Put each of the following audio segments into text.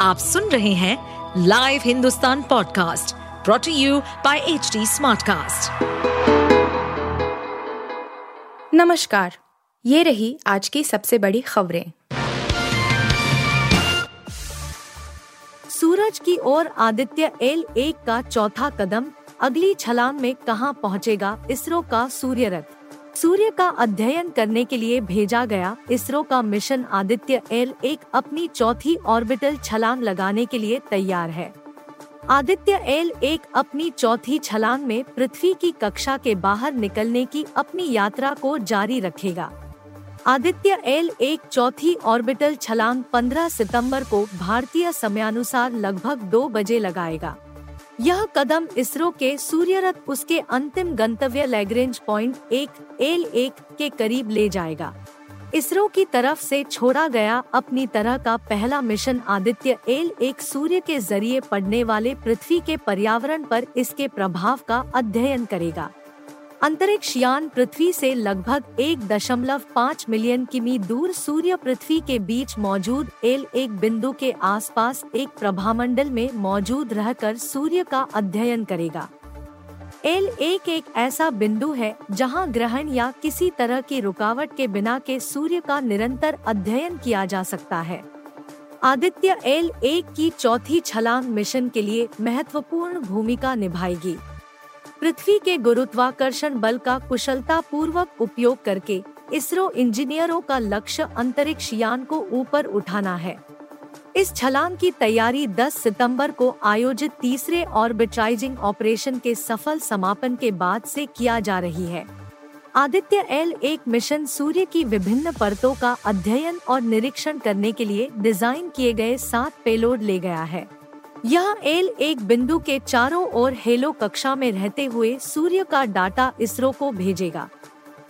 आप सुन रहे हैं live Hindustan podcast brought to you by H Smartcast. नमस्कार, ये रही आज की सबसे बड़ी खबरें सूरज की ओर आदित्य एल एक का चौथा कदम अगली छलांग में कहाँ पहुंचेगा इसरो का सूर्य रथ सूर्य का अध्ययन करने के लिए भेजा गया। इसरो का मिशन आदित्य एल एक अपनी चौथी ऑर्बिटल छलांग लगाने के लिए तैयार है। आदित्य एल एक अपनी चौथी छलांग में पृथ्वी की कक्षा के बाहर निकलने की अपनी यात्रा को जारी रखेगा। आदित्य एल एक चौथी ऑर्बिटल छलांग 15 सितंबर को भारतीय समयानुसार लगभग दो बजे लगाएगा। यह कदम इसरो के सूर्यरथ उसके अंतिम गंतव्य लैग्रेंज पॉइंट एक, एल एक के करीब ले जाएगा। इसरो की तरफ़ से छोड़ा गया अपनी तरह का पहला मिशन आदित्य एल एक सूर्य के ज़रिए पड़ने वाले पृथ्वी के पर्यावरण पर इसके प्रभाव का अध्ययन करेगा। अंतरिक्ष यान पृथ्वी से लगभग एक दशमलव पाँच मिलियन किमी दूर सूर्य पृथ्वी के बीच मौजूद एल एक बिंदु के आसपास एक प्रभामंडल में मौजूद रहकर सूर्य का अध्ययन करेगा। एल एक एक ऐसा बिंदु है जहाँ ग्रहण या किसी तरह की रुकावट के बिना के सूर्य का निरंतर अध्ययन किया जा सकता है। आदित्य एल एक की चौथी छलांग मिशन के लिए महत्वपूर्ण भूमिका निभाएगी। पृथ्वी के गुरुत्वाकर्षण बल का कुशलता पूर्वक उपयोग करके इसरो इंजीनियरों का लक्ष्य अंतरिक्ष यान को ऊपर उठाना है। इस छलांग की तैयारी 10 सितंबर को आयोजित तीसरे ऑर्बिट्राइजिंग ऑपरेशन के सफल समापन के बाद से किया जा रही है। आदित्य एल एक मिशन सूर्य की विभिन्न परतों का अध्ययन और निरीक्षण करने के लिए डिज़ाइन किए गए सात पेलोड ले गया है। यह एल एक बिंदु के चारों ओर हेलो कक्षा में रहते हुए सूर्य का डाटा इसरो को भेजेगा।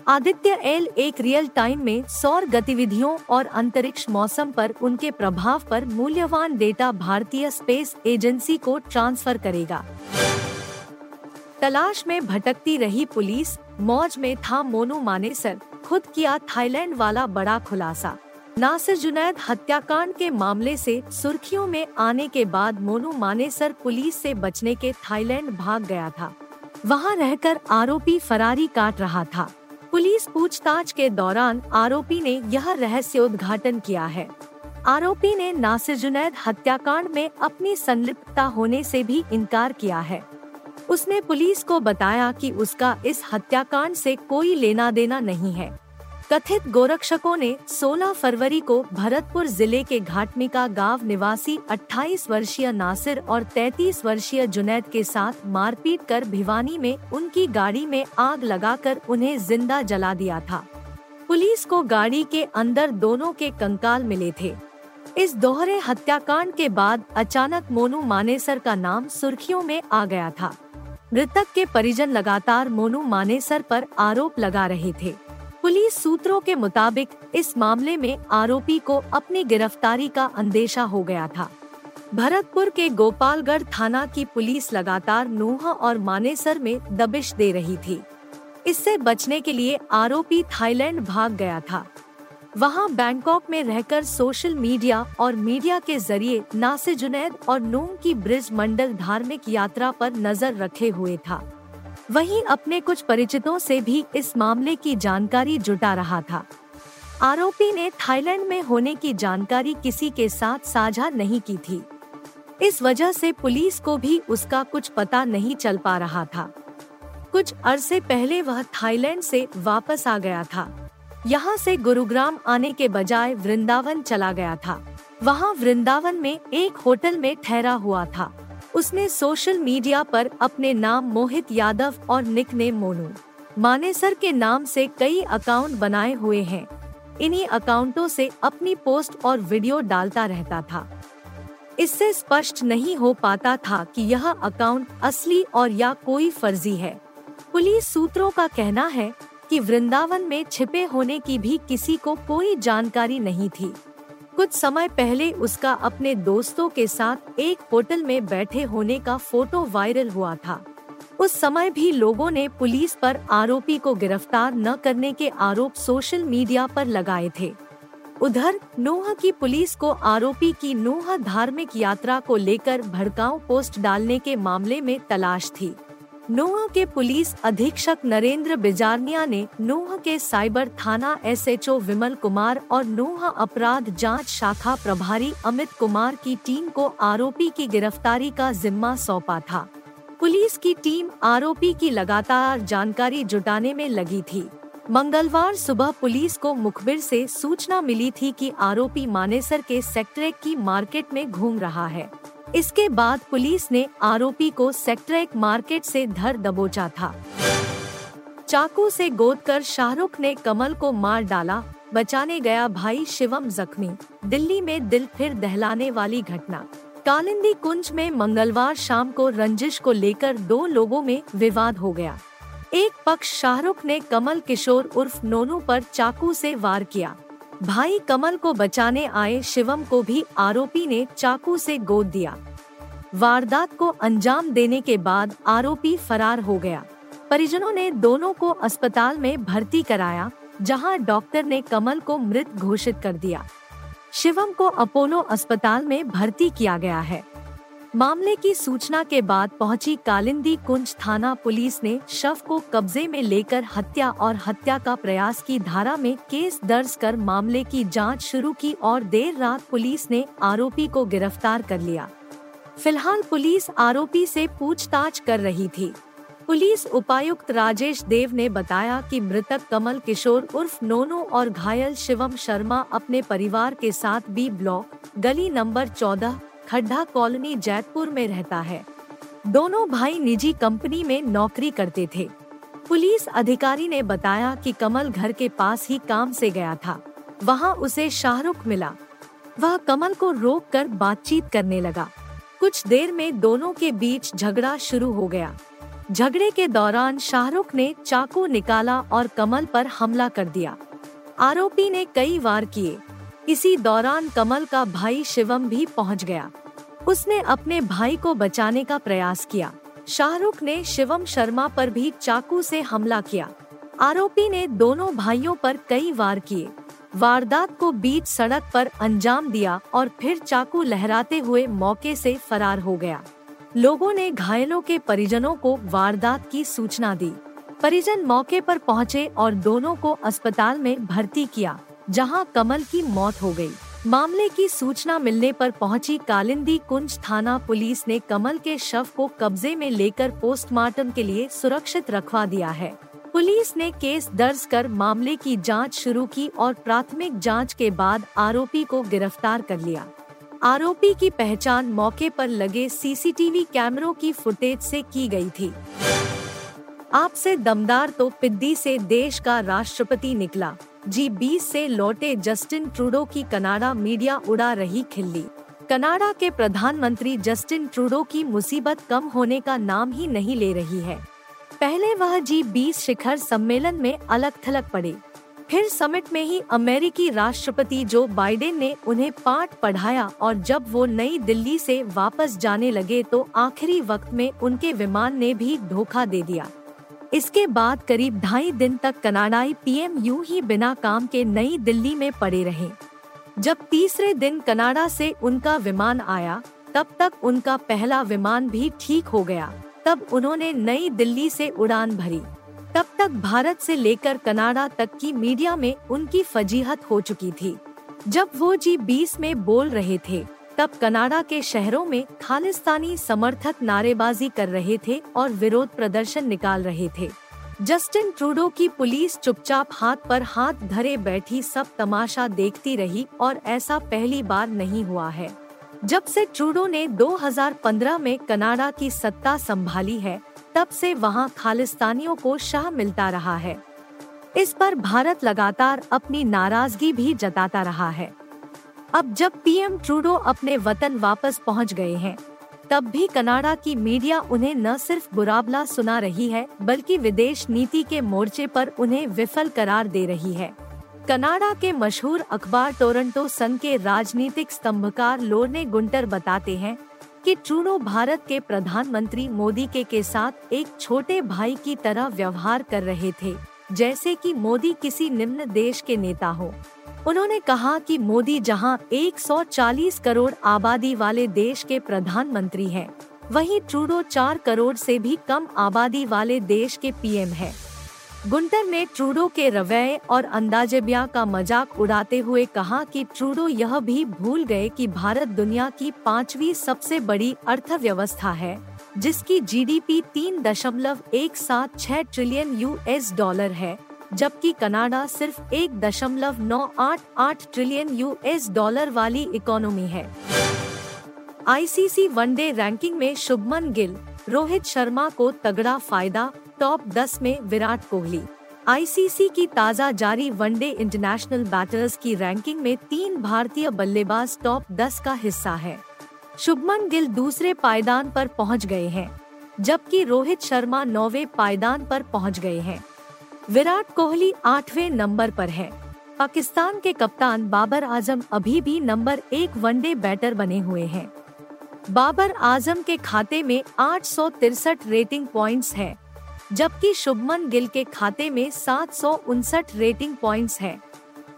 आदित्य एल एक रियल टाइम में सौर गतिविधियों और अंतरिक्ष मौसम पर उनके प्रभाव पर मूल्यवान डेटा भारतीय स्पेस एजेंसी को ट्रांसफ़र करेगा। तलाश में भटकती रही पुलिस, मौज में था मोनू मानेसर, खुद किया थाईलैंड वाला बड़ा खुलासा। नासिर जुनैद हत्याकांड के मामले से सुर्खियों में आने के बाद मोनू मानेसर पुलिस से बचने के थाईलैंड भाग गया था। वहाँ रहकर आरोपी फरारी काट रहा था। पुलिस पूछताछ के दौरान आरोपी ने यह रहस्योद्घाटन किया है। आरोपी ने नासिर जुनैद हत्याकांड में अपनी संलिप्तता होने से भी इनकार किया है। उसने पुलिस को बताया कि उसका इस हत्याकांड से कोई लेना देना नहीं है। कथित गोरक्षकों ने 16 फरवरी को भरतपुर ज़िले के घाटमिका गाँव निवासी 28 वर्षीय नासिर और 33 वर्षीय जुनैद के साथ मारपीट कर भिवानी में उनकी गाड़ी में आग लगाकर उन्हें ज़िंदा जला दिया था। पुलिस को गाड़ी के अंदर दोनों के कंकाल मिले थे। इस दोहरे हत्याकांड के बाद अचानक मोनू मानेसर का नाम सुर्खियों में आ गया था। मृतक के परिजन लगातार मोनू मानेसर पर आरोप लगा रहे थे। पुलिस सूत्रों के मुताबिक, इस मामले में आरोपी को अपनी गिरफ्तारी का अंदेशा हो गया था। भरतपुर के गोपालगढ़ थाना की पुलिस लगातार नूह और मानेसर में दबिश दे रही थी। इससे बचने के लिए आरोपी थाईलैंड भाग गया था। वहाँ बैंकॉक में रहकर सोशल मीडिया और मीडिया के ज़रिए नासिर जुनैद और नूंग की ब्रिज मंडल धार्मिक यात्रा पर नज़र रखे हुए था। वहीं अपने कुछ परिचितों से भी इस मामले की जानकारी जुटा रहा था। आरोपी ने थाईलैंड में होने की जानकारी किसी के साथ साझा नहीं की थी। इस वजह से पुलिस को भी उसका कुछ पता नहीं चल पा रहा था। कुछ अरसे पहले वह थाईलैंड से वापस आ गया था। यहाँ से गुरुग्राम आने के बजाय वृंदावन चला गया था। वहाँ वृंदावन में एक होटल में ठहरा हुआ था। उसने सोशल मीडिया पर अपने नाम मोहित यादव और निक नेम मोनू, मानेसर के नाम से कई अकाउंट बनाए हुए हैं। इन्हीं अकाउंटों से अपनी पोस्ट और वीडियो डालता रहता था। इससे स्पष्ट नहीं हो पाता था कि यह अकाउंट असली और या कोई फर्जी है। पुलिस सूत्रों का कहना है कि वृंदावन में छिपे होने की भी किसी को कोई जानकारी नहीं थी। कुछ समय पहले उसका अपने दोस्तों के साथ एक होटल में बैठे होने का फ़ोटो वायरल हुआ था। उस समय भी लोगों ने पुलिस पर आरोपी को गिरफ़्तार न करने के आरोप सोशल मीडिया पर लगाए थे। उधर, नोहा की पुलिस को आरोपी की नोहा धार्मिक यात्रा को लेकर भड़काऊ पोस्ट डालने के मामले में तलाश थी। नोहा के पुलिस अधीक्षक नरेंद्र बिजारनिया ने नोहा के साइबर थाना एसएचओ विमल कुमार और नोहा अपराध जाँच शाखा प्रभारी अमित कुमार की टीम को आरोपी की गिरफ्तारी का जिम्मा सौंपा था। पुलिस की टीम आरोपी की लगातार जानकारी जुटाने में लगी थी। मंगलवार सुबह पुलिस को मुखबिर से सूचना मिली थी कि आरोपी मानेसर के सेक्टर की मार्केट में घूम रहा है। इसके बाद पुलिस ने आरोपी को सेक्टर एक मार्केट से धर दबोचा था। चाकू से गोद कर शाहरुख ने कमल को मार डाला। बचाने गया भाई शिवम जख्मी। दिल्ली में दिल फिर दहलाने वाली घटना। कालिंदी कुंज में मंगलवार शाम को रंजिश को लेकर दो लोगों में विवाद हो गया। एक पक्ष शाहरुख ने कमल किशोर उर्फ़ नोनू पर चाकू से वार किया। भाई कमल को बचाने आए शिवम को भी आरोपी ने चाकू से गोद दिया। वारदात को अंजाम देने के बाद आरोपी फरार हो गया। परिजनों ने दोनों को अस्पताल में भर्ती कराया, जहाँ डॉक्टर ने कमल को मृत घोषित कर दिया। शिवम को अपोलो अस्पताल में भर्ती किया गया है। मामले की सूचना के बाद पहुँची कालिंदी कुंज थाना पुलिस ने शव को कब्जे में लेकर हत्या और हत्या का प्रयास की धारा में केस दर्ज कर मामले की जाँच शुरू की और देर रात पुलिस ने आरोपी को गिरफ़्तार कर लिया। फ़िलहाल पुलिस आरोपी से पूछताछ कर रही थी। पुलिस उपायुक्त राजेश देव ने बताया कि मृतक कमल किशोर उर्फ़ नोनो और घायल शिवम शर्मा अपने परिवार के साथ बी ब्लॉक, गली नंबर चौदह खड्डा कॉलोनी जैतपुर में रहता है। दोनों भाई निजी कंपनी में नौकरी करते थे। पुलिस अधिकारी ने बताया कि कमल घर के पास ही काम से गया था। वहाँ उसे शाहरुख मिला। वह कमल को रोक कर बातचीत करने लगा। कुछ देर में दोनों के बीच झगड़ा शुरू हो गया। झगड़े के दौरान शाहरुख ने चाकू निकाला और कमल पर हमला कर दिया। आरोपी ने कई वार किए। इसी दौरान कमल का भाई शिवम भी पहुँच गया। उसने अपने भाई को बचाने का प्रयास किया। शाहरुख ने शिवम शर्मा पर भी चाकू से हमला किया। आरोपी ने दोनों भाइयों पर कई वार किए। वारदात को बीच सड़क पर अंजाम दिया और फिर चाकू लहराते हुए मौके से फरार हो गया। लोगों ने घायलों के परिजनों को वारदात की सूचना दी। परिजन मौके पर पहुँचे और दोनों को अस्पताल में भर्ती किया। जहाँ कमल की मौत हो गई। मामले की सूचना मिलने पर पहुँची कालिंदी कुंज थाना पुलिस ने कमल के शव को कब्जे में लेकर पोस्टमार्टम के लिए सुरक्षित रखवा दिया है। पुलिस ने केस दर्ज कर मामले की जाँच शुरू की और प्राथमिक जाँच के बाद आरोपी को गिरफ़्तार कर लिया। आरोपी की पहचान मौके पर लगे सीसीटीवी कैमरों की फुटेज से की गई थी। आपसे दमदार तो पिद्दी से देश का राष्ट्रपति निकला। जी बीस से लौटे जस्टिन ट्रूडो की कनाडा मीडिया उड़ा रही खिल्ली। कनाडा के प्रधानमंत्री जस्टिन ट्रूडो की मुसीबत कम होने का नाम ही नहीं ले रही है। पहले वह जी बीस शिखर सम्मेलन में अलग थलग पड़े। फिर समिट में ही अमेरिकी राष्ट्रपति जो बाइडेन ने उन्हें पाठ पढ़ाया और जब वो नई दिल्ली से वापस जाने लगे तो आखिरी वक्त में उनके विमान ने भी धोखा दे दिया। इसके बाद करीब ढाई दिन तक कनाडाई पीएम यू ही बिना काम के नई दिल्ली में पड़े रहे। जब तीसरे दिन कनाडा से उनका विमान आया, तब तक उनका पहला विमान भी ठीक हो गया। तब उन्होंने नई दिल्ली से उड़ान भरी। तब तक भारत से लेकर कनाडा तक की मीडिया में उनकी फजीहत हो चुकी थी। जब वो जी बीस में बोल रहे थे तब कनाडा के शहरों में खालिस्तानी समर्थक नारेबाजी कर रहे थे और विरोध प्रदर्शन निकाल रहे थे। जस्टिन ट्रूडो की पुलिस चुपचाप हाथ पर हाथ धरे बैठी सब तमाशा देखती रही और ऐसा पहली बार नहीं हुआ है। जब से ट्रूडो ने 2015 में कनाडा की सत्ता संभाली है, तब से वहाँ खालिस्तानियों को शाह मिलता रहा है। इस पर भारत लगातार अपनी नाराज़गी भी जताता रहा है। अब जब पीएम ट्रूडो अपने वतन वापस पहुँच गए हैं, तब भी कनाडा की मीडिया उन्हें न सिर्फ़ बुराबला सुना रही है, बल्कि विदेश नीति के मोर्चे पर उन्हें विफल करार दे रही है। कनाडा के मशहूर अखबार टोरंटो सन के राजनीतिक स्तंभकार लोरने गुंटर बताते हैं कि ट्रूडो भारत के प्रधानमंत्री मोदी के के साथ एक छोटे भाई की तरह व्यवहार कर रहे थे, जैसे कि मोदी किसी निम्न देश के नेता हो। उन्होंने कहा कि मोदी जहाँ 140 करोड़ आबादी वाले देश के प्रधानमंत्री हैं, वहीं ट्रूडो 4 करोड़ से भी कम आबादी वाले देश के पीएम हैं। गुंटर ने ट्रूडो के रवैये और अंदाजेबिया का मज़ाक उड़ाते हुए कहा कि ट्रूडो यह भी भूल गए कि भारत दुनिया की पांचवी सबसे बड़ी अर्थव्यवस्था है जिसकी जीडीपी तीन दशमलव एक सात छह ट्रिलियन यूएस डॉलर है जबकि कनाडा सिर्फ़ एक दशमलव नौ आठ आठ ट्रिलियन यूएस डॉलर वाली इकोनॉमी है। आईसीसी वनडे रैंकिंग में शुभमन गिल, रोहित शर्मा को तगड़ा फ़ायदा, टॉप 10 में विराट कोहली। आईसीसी की ताज़ा जारी वनडे इंटरनेशनल बैटर्स की रैंकिंग में तीन भारतीय बल्लेबाज टॉप 10 का हिस्सा है। शुभमन गिल दूसरे पायदान पर पहुँच गए हैं, जबकि रोहित शर्मा नौवे पायदान पर पहुँच गए हैं। विराट कोहली आठवें नंबर पर है। पाकिस्तान के कप्तान बाबर आज़म अभी भी नंबर एक वनडे बैटर बने हुए हैं। बाबर आज़म के खाते में आठ रेटिंग पॉइंट्स हैं, जबकि शुभमन गिल के खाते में सात सौ उनसठ रेटिंग पॉइंट्स हैं।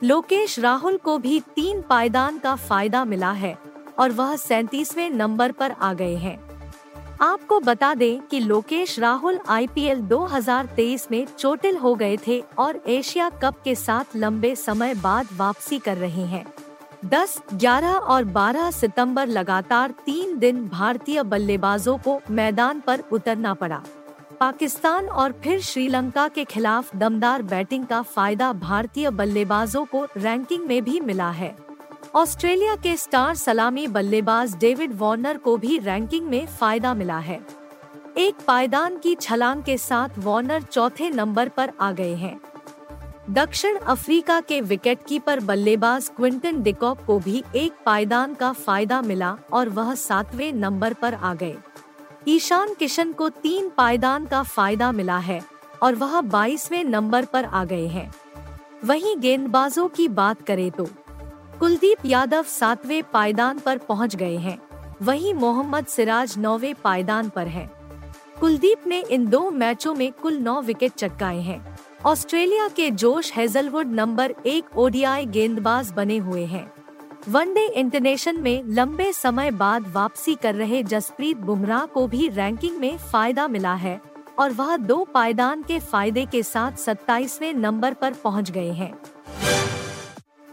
लोकेश राहुल को भी तीन पायदान का फ़ायदा मिला है और वह सैतीसवें नंबर पर आ गए हैं। आपको बता दें कि लोकेश राहुल आईपीएल 2023 में चोटिल हो गए थे और एशिया कप के साथ लंबे समय बाद वापसी कर रहे हैं। 10, 11 और 12 सितंबर लगातार तीन दिन भारतीय बल्लेबाजों को मैदान पर उतरना पड़ा। पाकिस्तान और फिर श्रीलंका के खिलाफ दमदार बैटिंग का फ़ायदा भारतीय बल्लेबाजों को रैंकिंग में भी मिला है। ऑस्ट्रेलिया के स्टार सलामी बल्लेबाज डेविड वार्नर को भी रैंकिंग में फ़ायदा मिला है। एक पायदान की छलांग के साथ वार्नर चौथे नंबर पर आ गए हैं। दक्षिण अफ्रीका के विकेटकीपर बल्लेबाज क्विंटन डिकॉक को भी एक पायदान का फ़ायदा मिला और वह सातवें नंबर पर आ गए। ईशान किशन को तीन पायदान का फ़ायदा मिला है और वह बाईसवें नंबर पर आ गए हैं। वहीं गेंदबाजों की बात करें तो कुलदीप यादव सातवें पायदान पर पहुँच गए हैं। वहीं मोहम्मद सिराज नौवे पायदान पर हैं। कुलदीप ने इन दो मैचों में कुल नौ विकेट चटकाए हैं। ऑस्ट्रेलिया के जोश हेजलवुड नंबर एक ओडीआई गेंदबाज बने हुए हैं। वनडे इंटरनेशन में लंबे समय बाद वापसी कर रहे जसप्रीत बुमराह को भी रैंकिंग में फ़ायदा मिला है और वह दो पायदान के फ़ायदे के साथ सत्ताईसवें नंबर पर पहुँच गए हैं।